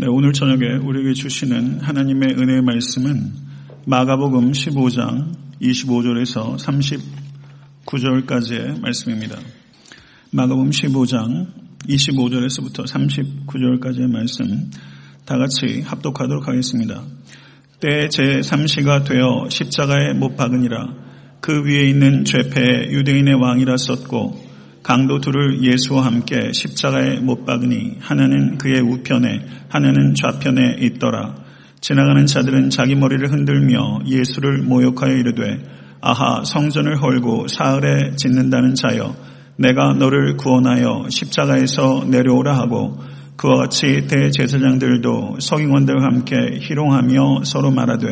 네, 오늘 저녁에 우리에게 주시는 하나님의 은혜의 말씀은 마가복음 15장 25절에서 39절까지의 말씀입니다. 마가복음 15장 25절에서부터 39절까지의 말씀 다 같이 합독하도록 하겠습니다. 때 제3시가 되어 십자가에 못 박으니라 그 위에 있는 죄패 유대인의 왕이라 썼고 강도 둘을 예수와 함께 십자가에 못 박으니 하나는 그의 우편에 하나는 좌편에 있더라. 지나가는 자들은 자기 머리를 흔들며 예수를 모욕하여 이르되 아하 성전을 헐고 사흘에 짓는다는 자여 내가 너를 구원하여 십자가에서 내려오라 하고 그와 같이 대제사장들도 서기관들과 함께 희롱하며 서로 말하되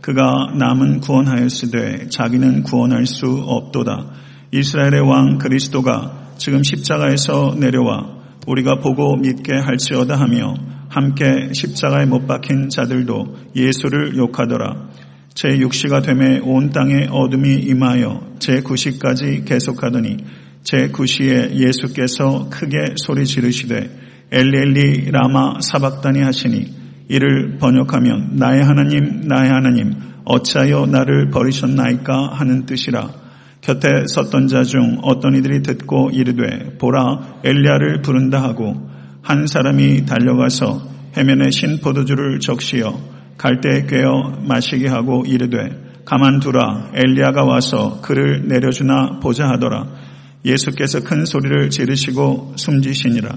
그가 남은 구원하였으되 자기는 구원할 수 없도다. 이스라엘의 왕 그리스도가 지금 십자가에서 내려와 우리가 보고 믿게 할지어다 하며 함께 십자가에 못 박힌 자들도 예수를 욕하더라. 제 육시가 되매 온 땅에 어둠이 임하여 제 구시까지 계속하더니 제 구시에 예수께서 크게 소리 지르시되 엘리엘리 라마 사박다니 하시니 이를 번역하면 나의 하나님 나의 하나님 어찌하여 나를 버리셨나이까 하는 뜻이라 곁에 섰던 자 중 어떤 이들이 듣고 이르되 보라 엘리야를 부른다 하고 한 사람이 달려가서 해면에 신 포도주를 적시어 갈대에 꿰어 마시게 하고 이르되 가만두라 엘리야가 와서 그를 내려주나 보자 하더라. 예수께서 큰 소리를 지르시고 숨지시니라.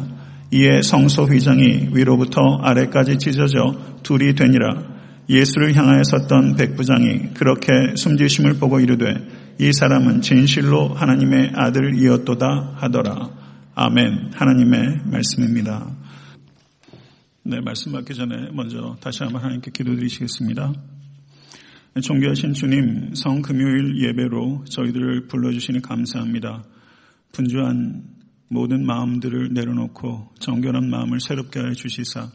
이에 성소 휘장이 위로부터 아래까지 찢어져 둘이 되니라. 예수를 향하여 섰던 백부장이 그렇게 숨지심을 보고 이르되 이 사람은 진실로 하나님의 아들이었도다 하더라. 아멘. 하나님의 말씀입니다. 네, 말씀 받기 전에 먼저 다시 한번 하나님께 기도드리시겠습니다. 존귀하신 주님, 성 금요일 예배로 저희들을 불러주시니 감사합니다. 분주한 모든 마음들을 내려놓고 정결한 마음을 새롭게 하여 주시사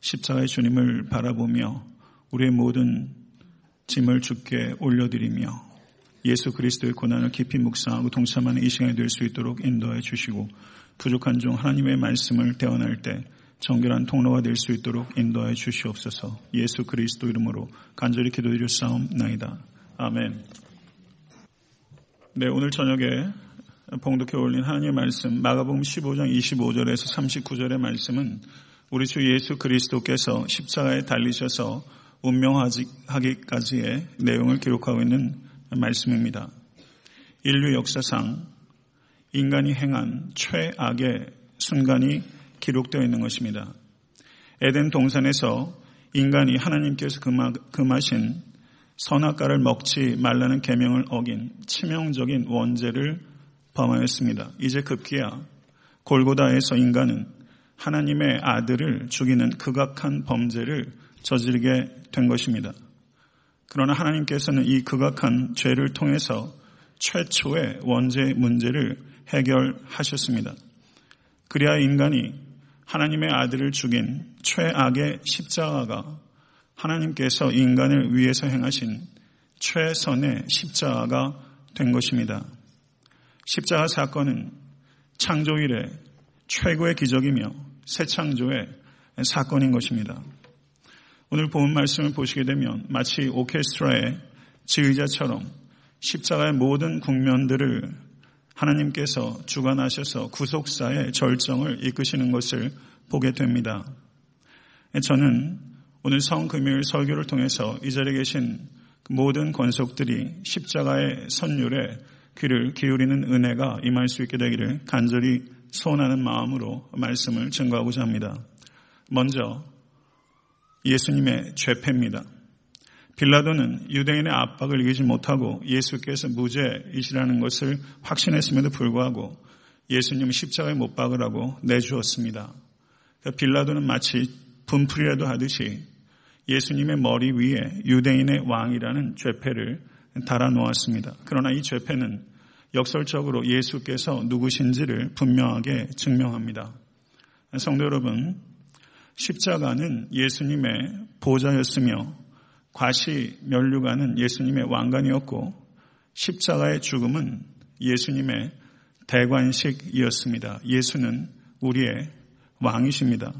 십자가의 주님을 바라보며 우리의 모든 짐을 주께 올려드리며 예수 그리스도의 고난을 깊이 묵상하고 동참하는 이 시간이 될 수 있도록 인도해 주시고 부족한 중 하나님의 말씀을 대언할 때 정결한 통로가 될 수 있도록 인도해 주시옵소서 예수 그리스도 이름으로 간절히 기도드릴 싸움나이다. 아멘. 네, 오늘 저녁에 봉독해 올린 하나님의 말씀 마가복음 15장 25절에서 39절의 말씀은 우리 주 예수 그리스도께서 십자가에 달리셔서 운명하기까지의 내용을 기록하고 있는 말씀입니다. 인류 역사상 인간이 행한 최악의 순간이 기록되어 있는 것입니다. 에덴 동산에서 인간이 하나님께서 금하신 선악과를 먹지 말라는 계명을 어긴 치명적인 원죄를 범하였습니다. 이제 급기야 골고다에서 인간은 하나님의 아들을 죽이는 극악한 범죄를 저지르게 된 것입니다. 그러나 하나님께서는 이 극악한 죄를 통해서 최초의 원죄 문제를 해결하셨습니다. 그리하 인간이 하나님의 아들을 죽인 최악의 십자가가 하나님께서 인간을 위해서 행하신 최선의 십자가가 된 것입니다. 십자가 사건은 창조 일의 최고의 기적이며 새 창조의 사건인 것입니다. 오늘 본 말씀을 보시게 되면 마치 오케스트라의 지휘자처럼 십자가의 모든 국면들을 하나님께서 주관하셔서 구속사의 절정을 이끄시는 것을 보게 됩니다. 저는 오늘 성금요일 설교를 통해서 이 자리에 계신 모든 권속들이 십자가의 선율에 귀를 기울이는 은혜가 임할 수 있게 되기를 간절히 소원하는 마음으로 말씀을 증거하고자 합니다. 먼저 예수님의 죄패입니다. 빌라도는 유대인의 압박을 이기지 못하고 예수께서 무죄이시라는 것을 확신했음에도 불구하고 예수님 십자가에 못 박으라고 내주었습니다. 그러니까 빌라도는 마치 분풀이라도 하듯이 예수님의 머리 위에 유대인의 왕이라는 죄패를 달아 놓았습니다. 그러나 이 죄패는 역설적으로 예수께서 누구신지를 분명하게 증명합니다. 성도 여러분, 십자가는 예수님의 보좌였으며 과시 면류관은 예수님의 왕관이었고 십자가의 죽음은 예수님의 대관식이었습니다. 예수는 우리의 왕이십니다.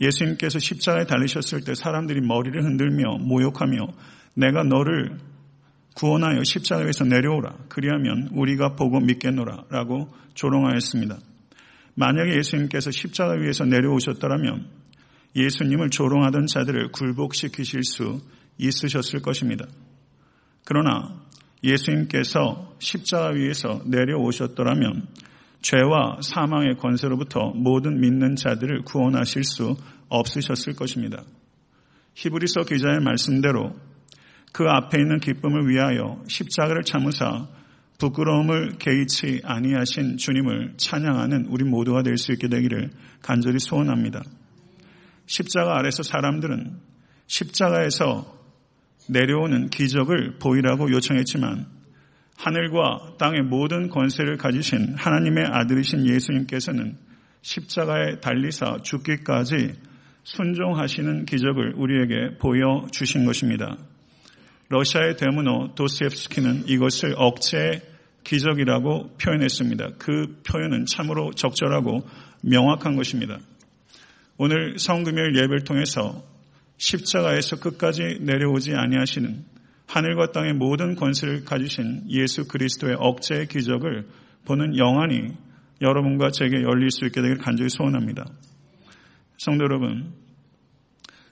예수님께서 십자가에 달리셨을 때 사람들이 머리를 흔들며 모욕하며 내가 너를 구원하여 십자가에서 내려오라. 그리하면 우리가 보고 믿겠노라. 라고 조롱하였습니다. 만약에 예수님께서 십자가 위에서 내려오셨더라면 예수님을 조롱하던 자들을 굴복시키실 수 있으셨을 것입니다. 그러나 예수님께서 십자가 위에서 내려오셨더라면 죄와 사망의 권세로부터 모든 믿는 자들을 구원하실 수 없으셨을 것입니다. 히브리서 기자의 말씀대로 그 앞에 있는 기쁨을 위하여 십자가를 참으사 부끄러움을 개의치 아니하신 주님을 찬양하는 우리 모두가 될 수 있게 되기를 간절히 소원합니다. 십자가 아래서 사람들은 십자가에서 내려오는 기적을 보이라고 요청했지만 하늘과 땅의 모든 권세를 가지신 하나님의 아들이신 예수님께서는 십자가에 달리사 죽기까지 순종하시는 기적을 우리에게 보여주신 것입니다. 러시아의 대문호 도스옙스키는 이것을 억제 기적이라고 표현했습니다. 그 표현은 참으로 적절하고 명확한 것입니다. 오늘 성금요일 예배를 통해서 십자가에서 끝까지 내려오지 아니하시는 하늘과 땅의 모든 권세를 가지신 예수 그리스도의 억제의 기적을 보는 영안이 여러분과 제게 열릴 수 있게 되길 간절히 소원합니다. 성도 여러분,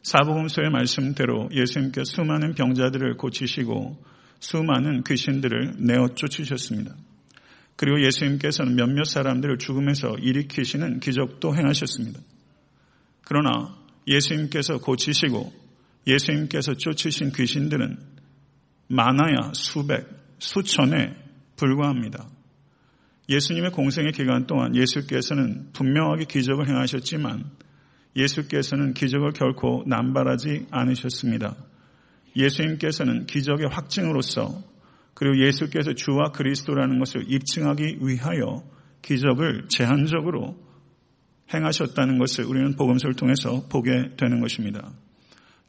사복음서의 말씀대로 예수님께 수많은 병자들을 고치시고 수많은 귀신들을 내어 쫓으셨습니다. 그리고 예수님께서는 몇몇 사람들을 죽음에서 일으키시는 기적도 행하셨습니다. 그러나 예수님께서 고치시고 예수님께서 쫓으신 귀신들은 많아야 수백, 수천에 불과합니다. 예수님의 공생의 기간 동안 예수께서는 분명하게 기적을 행하셨지만 예수께서는 기적을 결코 남발하지 않으셨습니다. 예수님께서는 기적의 확증으로서 그리고 예수께서 주와 그리스도라는 것을 입증하기 위하여 기적을 제한적으로 행하셨다는 것을 우리는 복음서를 통해서 보게 되는 것입니다.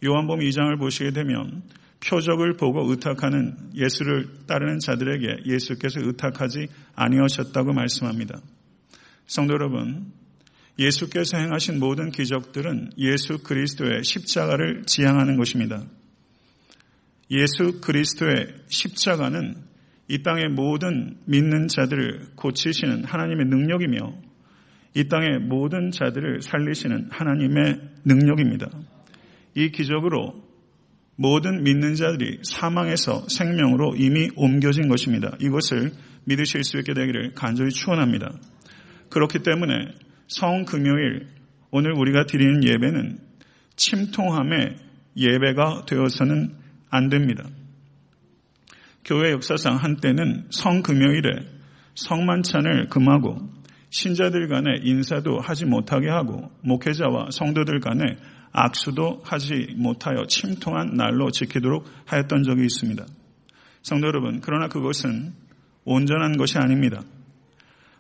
요한복음 2장을 보시게 되면 표적을 보고 의탁하는 예수를 따르는 자들에게 예수께서 의탁하지 아니하셨다고 말씀합니다. 성도 여러분, 예수께서 행하신 모든 기적들은 예수 그리스도의 십자가를 지향하는 것입니다. 예수 그리스도의 십자가는 이 땅의 모든 믿는 자들을 고치시는 하나님의 능력이며 이 땅의 모든 자들을 살리시는 하나님의 능력입니다. 이 기적으로 모든 믿는 자들이 사망에서 생명으로 이미 옮겨진 것입니다. 이것을 믿으실 수 있게 되기를 간절히 축원합니다. 그렇기 때문에 성금요일 오늘 우리가 드리는 예배는 침통함의 예배가 되어서는 안 됩니다. 교회 역사상 한때는 성금요일에 성만찬을 금하고 신자들 간의 인사도 하지 못하게 하고 목회자와 성도들 간의 악수도 하지 못하여 침통한 날로 지키도록 하였던 적이 있습니다. 성도 여러분, 그러나 그것은 온전한 것이 아닙니다.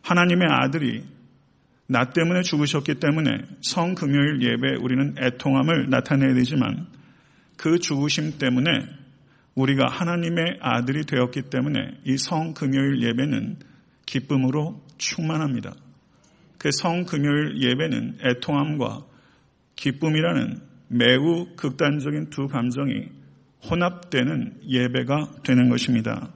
하나님의 아들이 나 때문에 죽으셨기 때문에 성금요일 예배 우리는 애통함을 나타내야 되지만 그 죽으심 때문에 우리가 하나님의 아들이 되었기 때문에 이 성금요일 예배는 기쁨으로 충만합니다. 그 성금요일 예배는 애통함과 기쁨이라는 매우 극단적인 두 감정이 혼합되는 예배가 되는 것입니다.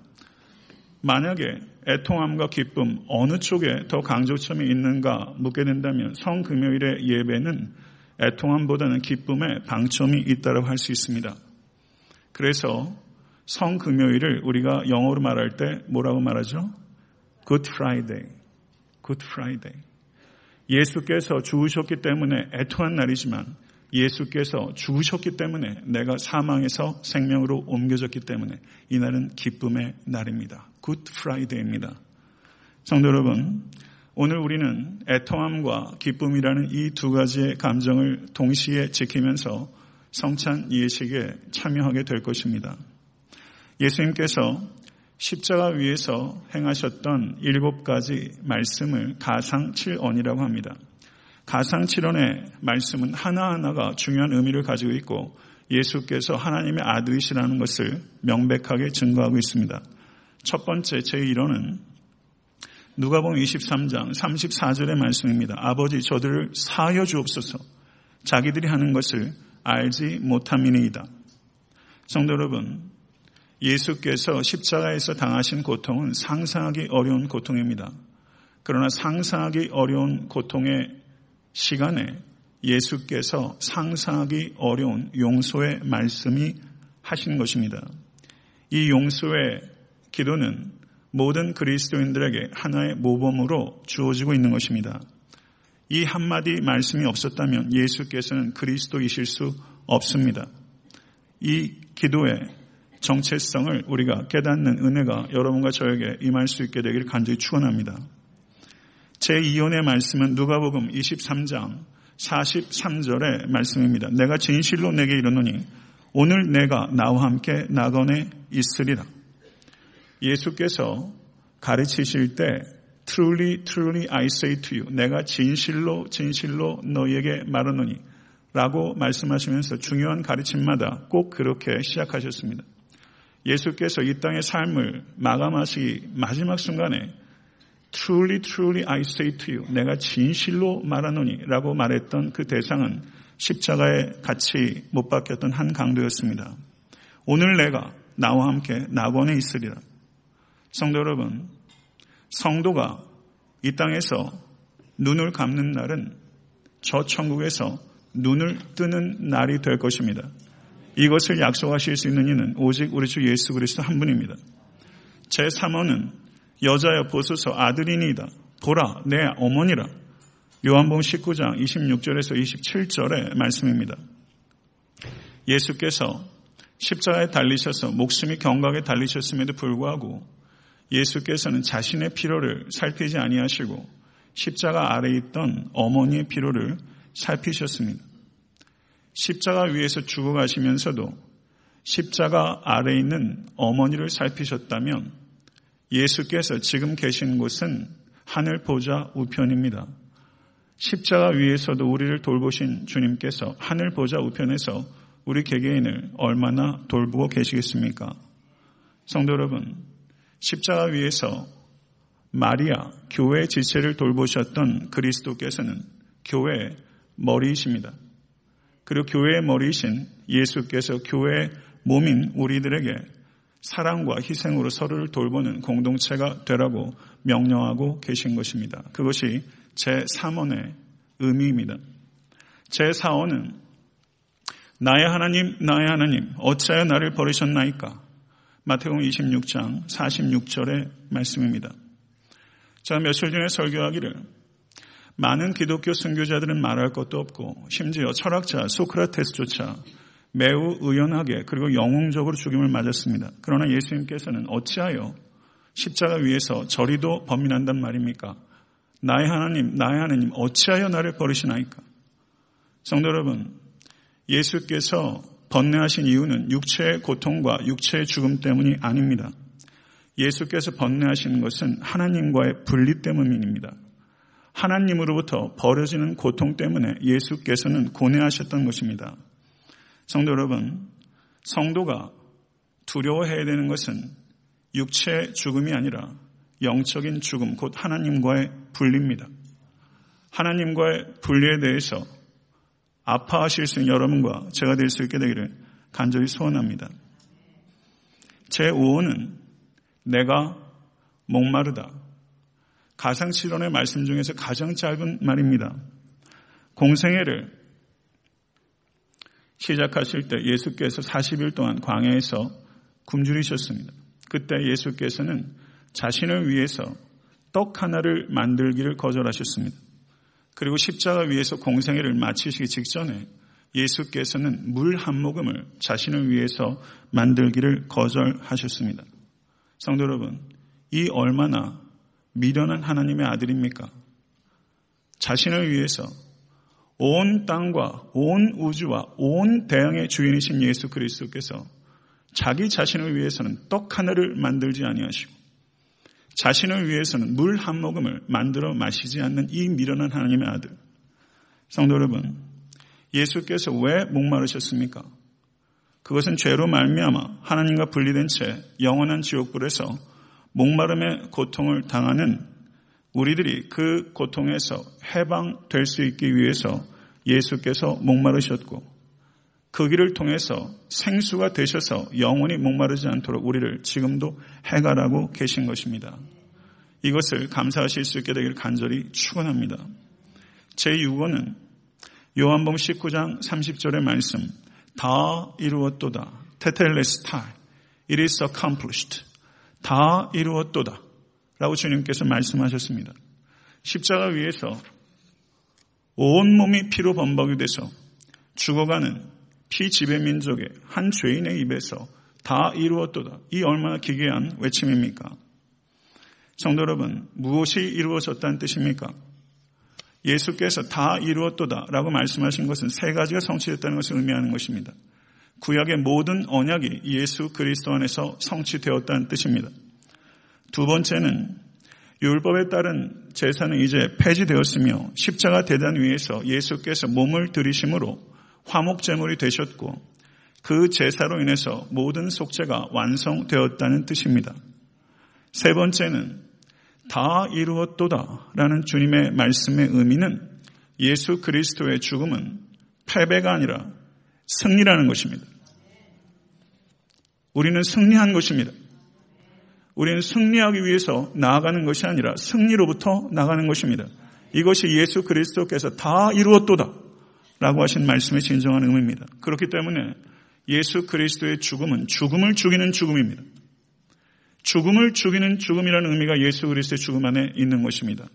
만약에 애통함과 기쁨 어느 쪽에 더 강조점이 있는가 묻게 된다면 성금요일의 예배는 애통함보다는 기쁨에 방점이 있다고 할 수 있습니다. 그래서 성금요일을 우리가 영어로 말할 때 뭐라고 말하죠? Good Friday. Good Friday. 예수께서 죽으셨기 때문에 애통한 날이지만 예수께서 죽으셨기 때문에 내가 사망에서 생명으로 옮겨졌기 때문에 이날은 기쁨의 날입니다. Good Friday입니다. 성도 여러분, 오늘 우리는 애통함과 기쁨이라는 이 두 가지의 감정을 동시에 지키면서 성찬 예식에 참여하게 될 것입니다. 예수님께서 십자가 위에서 행하셨던 일곱 가지 말씀을 가상 7언이라고 합니다. 가상 7언의 말씀은 하나하나가 중요한 의미를 가지고 있고 예수께서 하나님의 아들이시라는 것을 명백하게 증거하고 있습니다. 첫 번째 제1호는 누가복음 23장 34절의 말씀입니다. 아버지 저들을 사여 주옵소서. 자기들이 하는 것을 알지 못함이니이다. 성도 여러분, 예수께서 십자가에서 당하신 고통은 상상하기 어려운 고통입니다. 그러나 상상하기 어려운 고통의 시간에 예수께서 상상하기 어려운 용서의 말씀이 하신 것입니다. 이 용서의 기도는 모든 그리스도인들에게 하나의 모범으로 주어지고 있는 것입니다. 이 한마디 말씀이 없었다면 예수께서는 그리스도이실 수 없습니다. 이 기도의 정체성을 우리가 깨닫는 은혜가 여러분과 저에게 임할 수 있게 되기를 간절히 축원합니다. 제2연의 말씀은 누가복음 23장 43절의 말씀입니다. 내가 진실로 내게 이르노니 오늘 내가 나와 함께 낙원에 있으리라. 예수께서 가르치실 때 truly truly I say to you 내가 진실로 진실로 너희에게 말하노니 라고 말씀하시면서 중요한 가르침마다 꼭 그렇게 시작하셨습니다. 예수께서 이 땅의 삶을 마감하시기 마지막 순간에 truly truly I say to you 내가 진실로 말하노니 라고 말했던 그 대상은 십자가에 같이 못 박혔던 한 강도였습니다. 오늘 내가 나와 함께 낙원에 있으리라. 성도 여러분, 성도가 이 땅에서 눈을 감는 날은 저 천국에서 눈을 뜨는 날이 될 것입니다. 이것을 약속하실 수 있는 이는 오직 우리 주 예수 그리스도 한 분입니다. 제 3호는 여자여 보소서 아들이니이다. 보라 내 어머니라. 요한복음 19장 26절에서 27절의 말씀입니다. 예수께서 십자가에 달리셔서 목숨이 경각에 달리셨음에도 불구하고 예수께서는 자신의 피로를 살피지 아니하시고 십자가 아래에 있던 어머니의 피로를 살피셨습니다. 십자가 위에서 죽어가시면서도 십자가 아래에 있는 어머니를 살피셨다면 예수께서 지금 계신 곳은 하늘 보좌 우편입니다. 십자가 위에서도 우리를 돌보신 주님께서 하늘 보좌 우편에서 우리 개개인을 얼마나 돌보고 계시겠습니까? 성도 여러분, 십자가 위에서 마리아, 교회 지체를 돌보셨던 그리스도께서는 교회의 머리이십니다. 그리고 교회의 머리이신 예수께서 교회의 몸인 우리들에게 사랑과 희생으로 서로를 돌보는 공동체가 되라고 명령하고 계신 것입니다. 그것이 제3원의 의미입니다. 제4원은 나의 하나님, 나의 하나님, 어찌하여 나를 버리셨나이까? 마태복음 26장 46절의 말씀입니다. 제가 며칠 전에 설교하기를 많은 기독교 선교자들은 말할 것도 없고 심지어 철학자 소크라테스조차 매우 의연하게 그리고 영웅적으로 죽임을 맞았습니다. 그러나 예수님께서는 어찌하여 십자가 위에서 저리도 범인한단 말입니까? 나의 하나님, 나의 하나님, 어찌하여 나를 버리시나이까? 성도 여러분, 예수께서 번뇌하신 이유는 육체의 고통과 육체의 죽음 때문이 아닙니다. 예수께서 번뇌하신 것은 하나님과의 분리 때문입니다. 하나님으로부터 버려지는 고통 때문에 예수께서는 고뇌하셨던 것입니다. 성도 여러분, 성도가 두려워해야 되는 것은 육체의 죽음이 아니라 영적인 죽음, 곧 하나님과의 분리입니다. 하나님과의 분리에 대해서 아파하실 수 있는 여러분과 제가 될 수 있게 되기를 간절히 소원합니다. 제 5호는 내가 목마르다. 가상치론의 말씀 중에서 가장 짧은 말입니다. 공생애를 시작하실 때 예수께서 40일 동안 광야에서 굶주리셨습니다. 그때 예수께서는 자신을 위해서 떡 하나를 만들기를 거절하셨습니다. 그리고 십자가 위에서 공생애를 마치시기 직전에 예수께서는 물 한 모금을 자신을 위해서 만들기를 거절하셨습니다. 성도 여러분, 이 얼마나 미련한 하나님의 아들입니까? 자신을 위해서 온 땅과 온 우주와 온 대양의 주인이신 예수 그리스도께서 자기 자신을 위해서는 떡 하나를 만들지 아니하시고 자신을 위해서는 물 한 모금을 만들어 마시지 않는 이 미련한 하나님의 아들. 성도 여러분, 예수께서 왜 목마르셨습니까? 그것은 죄로 말미암아 하나님과 분리된 채 영원한 지옥불에서 목마름의 고통을 당하는 우리들이 그 고통에서 해방될 수 있기 위해서 예수께서 목마르셨고 그 길을 통해서 생수가 되셔서 영원히 목마르지 않도록 우리를 지금도 해가라고 계신 것입니다. 이것을 감사하실 수 있게 되길 간절히 축원합니다. 제6호는 요한복음 19장 30절의 말씀 다 이루었도다. 테텔레스탈 It is accomplished. 다 이루었도다. 라고 주님께서 말씀하셨습니다. 십자가 위에서 온몸이 피로 범벅이 돼서 죽어가는 피지배 민족의 한 죄인의 입에서 다 이루었도다. 이 얼마나 기괴한 외침입니까? 성도 여러분, 무엇이 이루어졌다는 뜻입니까? 예수께서 다 이루었도다 라고 말씀하신 것은 세 가지가 성취됐다는 것을 의미하는 것입니다. 구약의 모든 언약이 예수 그리스도 안에서 성취되었다는 뜻입니다. 두 번째는 율법에 따른 제사는 이제 폐지되었으며 십자가 대단 위에서 예수께서 몸을 들이심으로 화목제물이 되셨고 그 제사로 인해서 모든 속죄가 완성되었다는 뜻입니다. 세 번째는 다 이루었도다 라는 주님의 말씀의 의미는 예수 그리스도의 죽음은 패배가 아니라 승리라는 것입니다. 우리는 승리한 것입니다. 우리는 승리하기 위해서 나아가는 것이 아니라 승리로부터 나가는 것입니다. 이것이 예수 그리스도께서 다 이루었도다 라고 하신 말씀의 진정한 의미입니다. 그렇기 때문에 예수 그리스도의 죽음은 죽음을 죽이는 죽음입니다. 죽음을 죽이는 죽음이라는 의미가 예수 그리스도의 죽음 안에 있는 것입니다.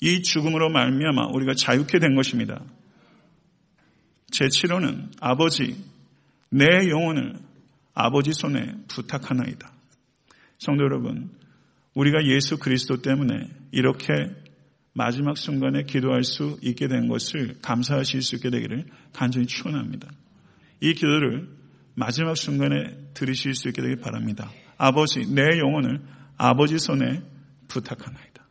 이 죽음으로 말미암아 우리가 자유케 된 것입니다. 제7호는 아버지 내 영혼을 아버지 손에 부탁하나이다. 성도 여러분, 우리가 예수 그리스도 때문에 이렇게 마지막 순간에 기도할 수 있게 된 것을 감사하실 수 있게 되기를 간절히 축원합니다. 이 기도를 마지막 순간에 들으실 수 있게 되길 바랍니다. 아버지 내 영혼을 아버지 손에 부탁하나이다.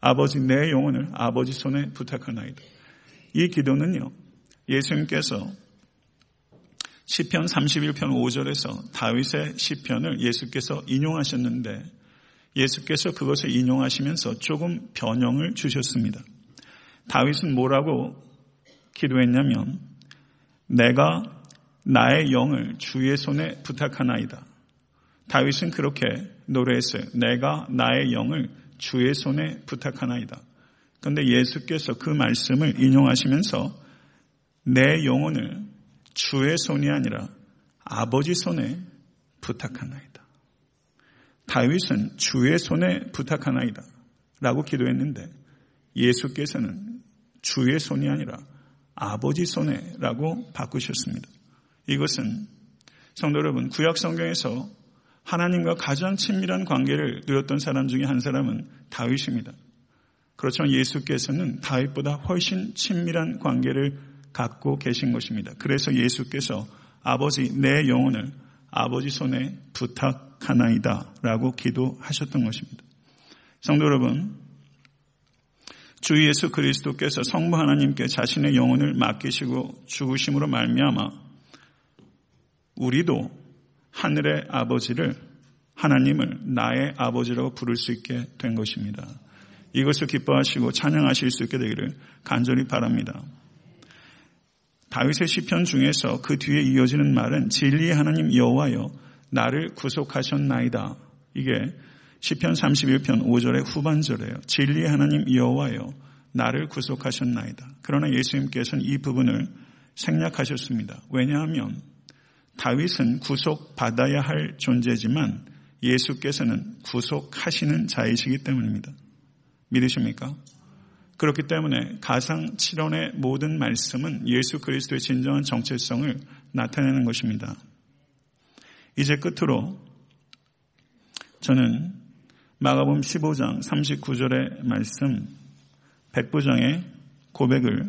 아버지 내 영혼을 아버지 손에 부탁하나이다. 이 기도는요. 예수님께서 시편 31편 5절에서 다윗의 시편을 예수께서 인용하셨는데 예수께서 그것을 인용하시면서 조금 변형을 주셨습니다. 다윗은 뭐라고 기도했냐면 내가 나의 영을 주의 손에 부탁하나이다. 다윗은 그렇게 노래했어요. 내가 나의 영을 주의 손에 부탁하나이다. 그런데 예수께서 그 말씀을 인용하시면서 내 영혼을 주의 손이 아니라 아버지 손에 부탁하나이다. 다윗은 주의 손에 부탁하나이다. 라고 기도했는데 예수께서는 주의 손이 아니라 아버지 손에 라고 바꾸셨습니다. 이것은 성도 여러분, 구약 성경에서 하나님과 가장 친밀한 관계를 누렸던 사람 중에 한 사람은 다윗입니다. 그렇지만 예수께서는 다윗보다 훨씬 친밀한 관계를 갖고 계신 것입니다. 그래서 예수께서 아버지 내 영혼을 아버지 손에 부탁하나이다 라고 기도하셨던 것입니다. 성도 여러분, 주 예수 그리스도께서 성부 하나님께 자신의 영혼을 맡기시고 죽으심으로 말미암아 우리도 하늘의 아버지를 하나님을 나의 아버지라고 부를 수 있게 된 것입니다. 이것을 기뻐하시고 찬양하실 수 있게 되기를 간절히 바랍니다. 다윗의 시편 중에서 그 뒤에 이어지는 말은 진리의 하나님 여호와여 나를 구속하셨나이다. 이게 시편 31편 5절의 후반절이에요. 진리의 하나님 여호와여 나를 구속하셨나이다. 그러나 예수님께서는 이 부분을 생략하셨습니다. 왜냐하면 다윗은 구속받아야 할 존재지만 예수께서는 구속하시는 자이시기 때문입니다. 믿으십니까? 그렇기 때문에 가상 7원의 모든 말씀은 예수 그리스도의 진정한 정체성을 나타내는 것입니다. 이제 끝으로 저는 마가복음 15장 39절의 말씀 백부장의 고백을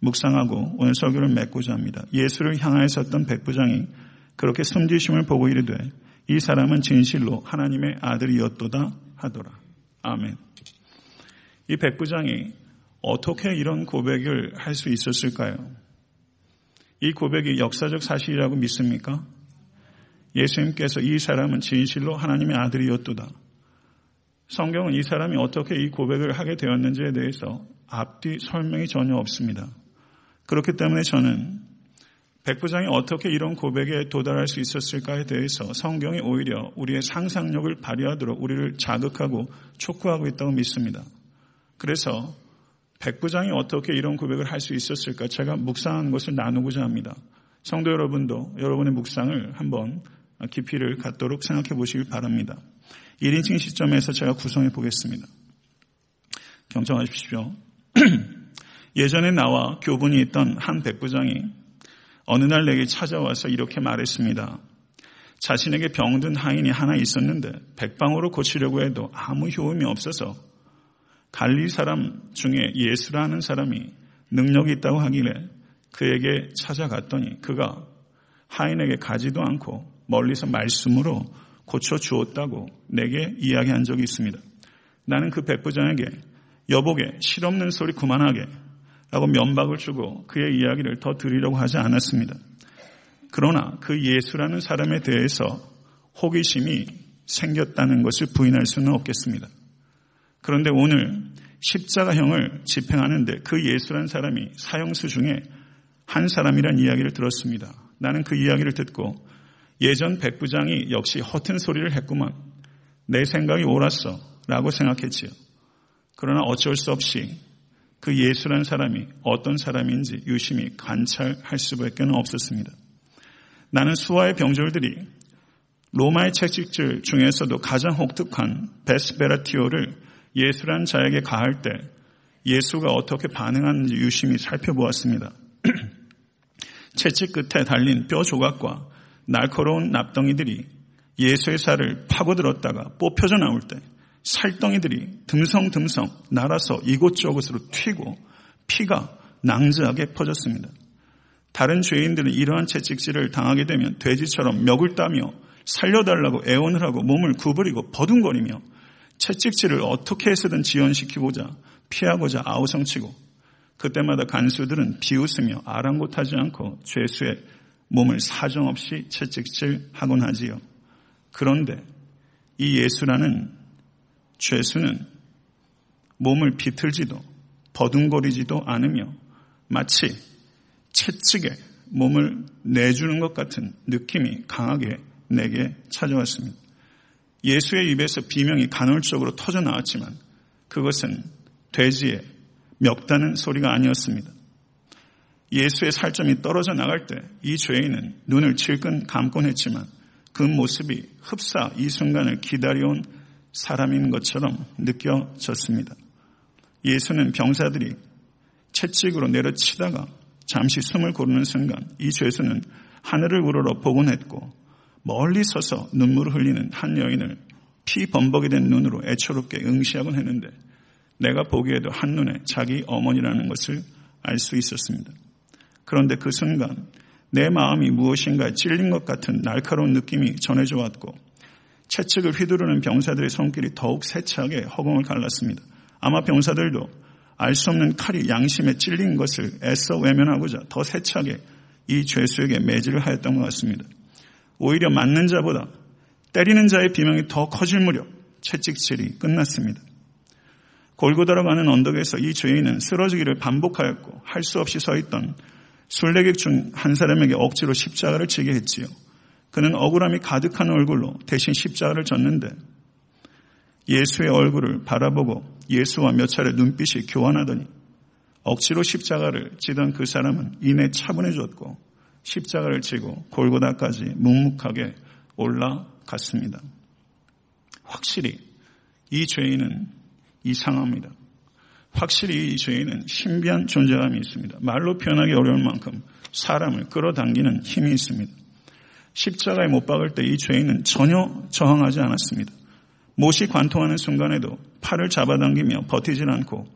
묵상하고 오늘 설교를 맺고자 합니다. 예수를 향하여 섰던 백부장이 그렇게 숨지심을 보고 이르되 이 사람은 진실로 하나님의 아들이었도다 하더라. 아멘. 이 백부장이 어떻게 이런 고백을 할 수 있었을까요? 이 고백이 역사적 사실이라고 믿습니까? 예수님께서 이 사람은 진실로 하나님의 아들이었도다. 성경은 이 사람이 어떻게 이 고백을 하게 되었는지에 대해서 앞뒤 설명이 전혀 없습니다. 그렇기 때문에 저는 백부장이 어떻게 이런 고백에 도달할 수 있었을까에 대해서 성경이 오히려 우리의 상상력을 발휘하도록 우리를 자극하고 촉구하고 있다고 믿습니다. 그래서 백부장이 어떻게 이런 고백을 할 수 있었을까 제가 묵상한 것을 나누고자 합니다. 성도 여러분도 여러분의 묵상을 한번 깊이를 갖도록 생각해 보시길 바랍니다. 1인칭 시점에서 제가 구성해 보겠습니다. 경청하십시오. 예전에 나와 교분이 있던 한 백부장이 어느 날 내게 찾아와서 이렇게 말했습니다. 자신에게 병든 하인이 하나 있었는데 백방으로 고치려고 해도 아무 효험이 없어서 갈리 사람 중에 예수라는 사람이 능력이 있다고 하길래 그에게 찾아갔더니 그가 하인에게 가지도 않고 멀리서 말씀으로 고쳐 주었다고 내게 이야기한 적이 있습니다. 나는 그 백부장에게 여보게 실없는 소리 그만하게 라고 면박을 주고 그의 이야기를 더 드리려고 하지 않았습니다. 그러나 그 예수라는 사람에 대해서 호기심이 생겼다는 것을 부인할 수는 없겠습니다. 그런데 오늘 십자가형을 집행하는데 그 예수라는 사람이 사형수 중에 한 사람이란 이야기를 들었습니다. 나는 그 이야기를 듣고 예전 백부장이 역시 허튼 소리를 했구만. 내 생각이 옳았어. 라고 생각했지요. 그러나 어쩔 수 없이 그 예수라는 사람이 어떤 사람인지 유심히 관찰할 수밖에 없었습니다. 나는 수화의 병졸들이 로마의 채찍질 중에서도 가장 혹독한 베스베라티오를 예수란 자에게 가할 때 예수가 어떻게 반응하는지 유심히 살펴보았습니다. 채찍 끝에 달린 뼈 조각과 날카로운 납덩이들이 예수의 살을 파고들었다가 뽑혀져 나올 때 살덩이들이 듬성듬성 날아서 이곳저곳으로 튀고 피가 낭자하게 퍼졌습니다. 다른 죄인들은 이러한 채찍질을 당하게 되면 돼지처럼 멱을 따며 살려달라고 애원을 하고 몸을 구부리고 버둥거리며 채찍질을 어떻게 해서든 지연시키고자 피하고자 아우성치고 그때마다 간수들은 비웃으며 아랑곳하지 않고 죄수의 몸을 사정없이 채찍질하곤 하지요. 그런데 이 예수라는 죄수는 몸을 비틀지도 버둥거리지도 않으며 마치 채찍에 몸을 내주는 것 같은 느낌이 강하게 내게 찾아왔습니다. 예수의 입에서 비명이 간헐적으로 터져 나왔지만 그것은 돼지의 멱다는 소리가 아니었습니다. 예수의 살점이 떨어져 나갈 때 이 죄인은 눈을 질끈 감곤 했지만 그 모습이 흡사 이 순간을 기다려온 사람인 것처럼 느껴졌습니다. 예수는 병사들이 채찍으로 내려치다가 잠시 숨을 고르는 순간 이 죄수는 하늘을 우러러 보곤 했고 멀리 서서 눈물을 흘리는 한 여인을 피 범벅이 된 눈으로 애처롭게 응시하곤 했는데 내가 보기에도 한눈에 자기 어머니라는 것을 알 수 있었습니다. 그런데 그 순간 내 마음이 무엇인가에 찔린 것 같은 날카로운 느낌이 전해져 왔고 채찍을 휘두르는 병사들의 손길이 더욱 세차게 허공을 갈랐습니다. 아마 병사들도 알 수 없는 칼이 양심에 찔린 것을 애써 외면하고자 더 세차게 이 죄수에게 매질을 하였던 것 같습니다. 오히려 맞는 자보다 때리는 자의 비명이 더 커질 무렵 채찍질이 끝났습니다. 골고다로 가는 언덕에서 이 죄인은 쓰러지기를 반복하였고 할 수 없이 서 있던 순례객 중 한 사람에게 억지로 십자가를 지게 했지요. 그는 억울함이 가득한 얼굴로 대신 십자가를 졌는데 예수의 얼굴을 바라보고 예수와 몇 차례 눈빛이 교환하더니 억지로 십자가를 지던 그 사람은 이내 차분해졌고 십자가를 지고 골고다까지 묵묵하게 올라갔습니다. 확실히 이 죄인은 이상합니다. 확실히 이 죄인은 신비한 존재감이 있습니다. 말로 표현하기 어려울 만큼 사람을 끌어당기는 힘이 있습니다. 십자가에 못 박을 때 이 죄인은 전혀 저항하지 않았습니다. 못이 관통하는 순간에도 팔을 잡아당기며 버티질 않고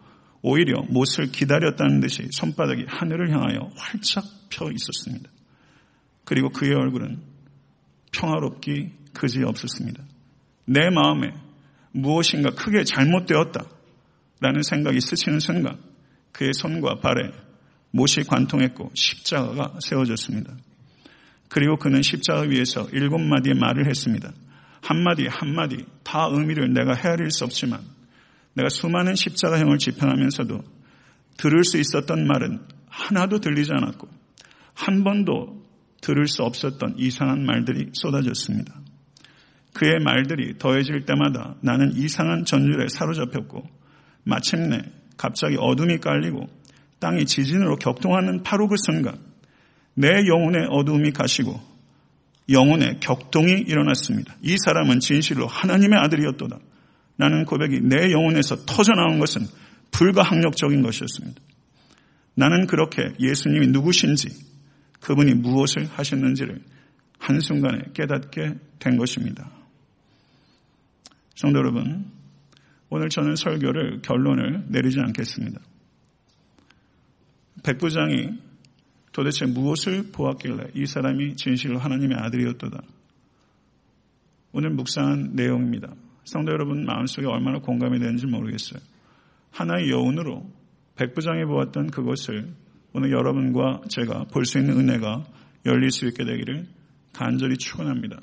오히려 못을 기다렸다는 듯이 손바닥이 하늘을 향하여 활짝 펴 있었습니다. 그리고 그의 얼굴은 평화롭기 그지 없었습니다. 내 마음에 무엇인가 크게 잘못되었다 라는 생각이 스치는 순간 그의 손과 발에 못이 관통했고 십자가가 세워졌습니다. 그리고 그는 십자가 위에서 일곱 마디의 말을 했습니다. 한마디 한마디 다 의미를 내가 헤아릴 수 없지만 내가 수많은 십자가형을 집행하면서도 들을 수 있었던 말은 하나도 들리지 않았고 한 번도 들을 수 없었던 이상한 말들이 쏟아졌습니다. 그의 말들이 더해질 때마다 나는 이상한 전율에 사로잡혔고 마침내 갑자기 어둠이 깔리고 땅이 지진으로 격동하는 바로 그 순간 내 영혼의 어둠이 가시고 영혼의 격동이 일어났습니다. 이 사람은 진실로 하나님의 아들이었도다. 나는 고백이 내 영혼에서 터져나온 것은 불가항력적인 것이었습니다. 나는 그렇게 예수님이 누구신지 그분이 무엇을 하셨는지를 한순간에 깨닫게 된 것입니다. 성도 여러분, 오늘 저는 설교를 결론을 내리지 않겠습니다. 백부장이 도대체 무엇을 보았길래 이 사람이 진실로 하나님의 아들이었도다. 오늘 묵상한 내용입니다. 성도 여러분 마음속에 얼마나 공감이 되는지 모르겠어요. 하나의 여운으로 백부장이 보았던 그것을 오늘 여러분과 제가 볼 수 있는 은혜가 열릴 수 있게 되기를 간절히 축원합니다.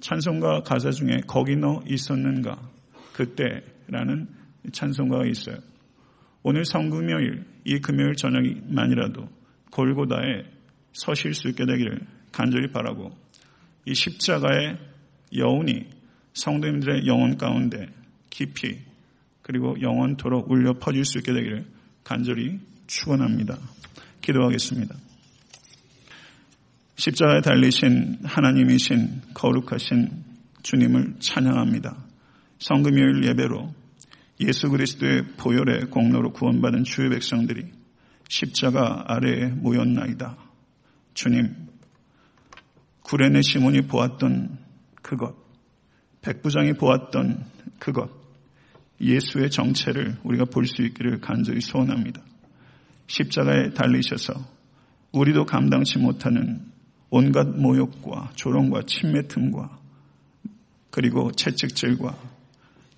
찬송가 가사 중에 거기 너 있었는가 그때라는 찬송가가 있어요. 오늘 성금요일 이 금요일 저녁만이라도 골고다에 서실 수 있게 되기를 간절히 바라고 이 십자가의 여운이 성도님들의 영혼 가운데 깊이 그리고 영원토록 울려 퍼질 수 있게 되기를 간절히 축원합니다. 기도하겠습니다. 십자가에 달리신 하나님이신 거룩하신 주님을 찬양합니다. 성금요일 예배로 예수 그리스도의 보혈의 공로로 구원받은 주의 백성들이 십자가 아래에 모였나이다. 주님, 구레네 시몬이 보았던 그것, 백부장이 보았던 그것, 예수의 정체를 우리가 볼 수 있기를 간절히 소원합니다. 십자가에 달리셔서 우리도 감당치 못하는 온갖 모욕과 조롱과 침매 틈과 그리고 채찍질과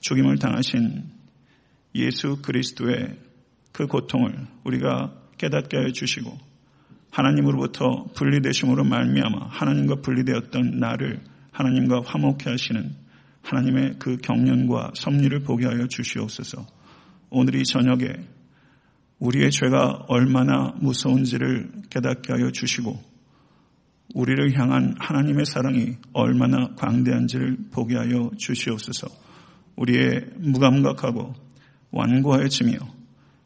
죽임을 당하신 예수 그리스도의 그 고통을 우리가 깨닫게 하여 주시고 하나님으로부터 분리되심으로 말미암아 하나님과 분리되었던 나를 하나님과 화목케 하시는 하나님의 그 경륜과 섭리를 보게 하여 주시옵소서. 오늘 이 저녁에 우리의 죄가 얼마나 무서운지를 깨닫게 하여 주시고 우리를 향한 하나님의 사랑이 얼마나 광대한지를 보게 하여 주시옵소서. 우리의 무감각하고 완고하여지며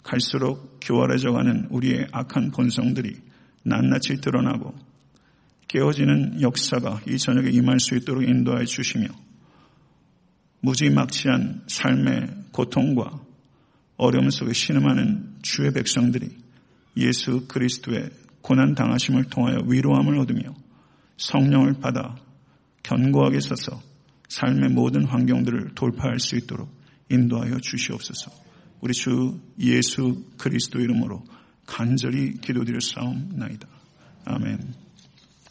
갈수록 교활해져가는 우리의 악한 본성들이 낱낱이 드러나고 깨어지는 역사가 이 저녁에 임할 수 있도록 인도하여 주시며 무지막지한 삶의 고통과 어려움 속에 신음하는 주의 백성들이 예수 그리스도의 고난 당하심을 통하여 위로함을 얻으며 성령을 받아 견고하게 서서 삶의 모든 환경들을 돌파할 수 있도록 인도하여 주시옵소서. 우리 주 예수 그리스도 이름으로 간절히 기도드릴 싸움나이다. 아멘.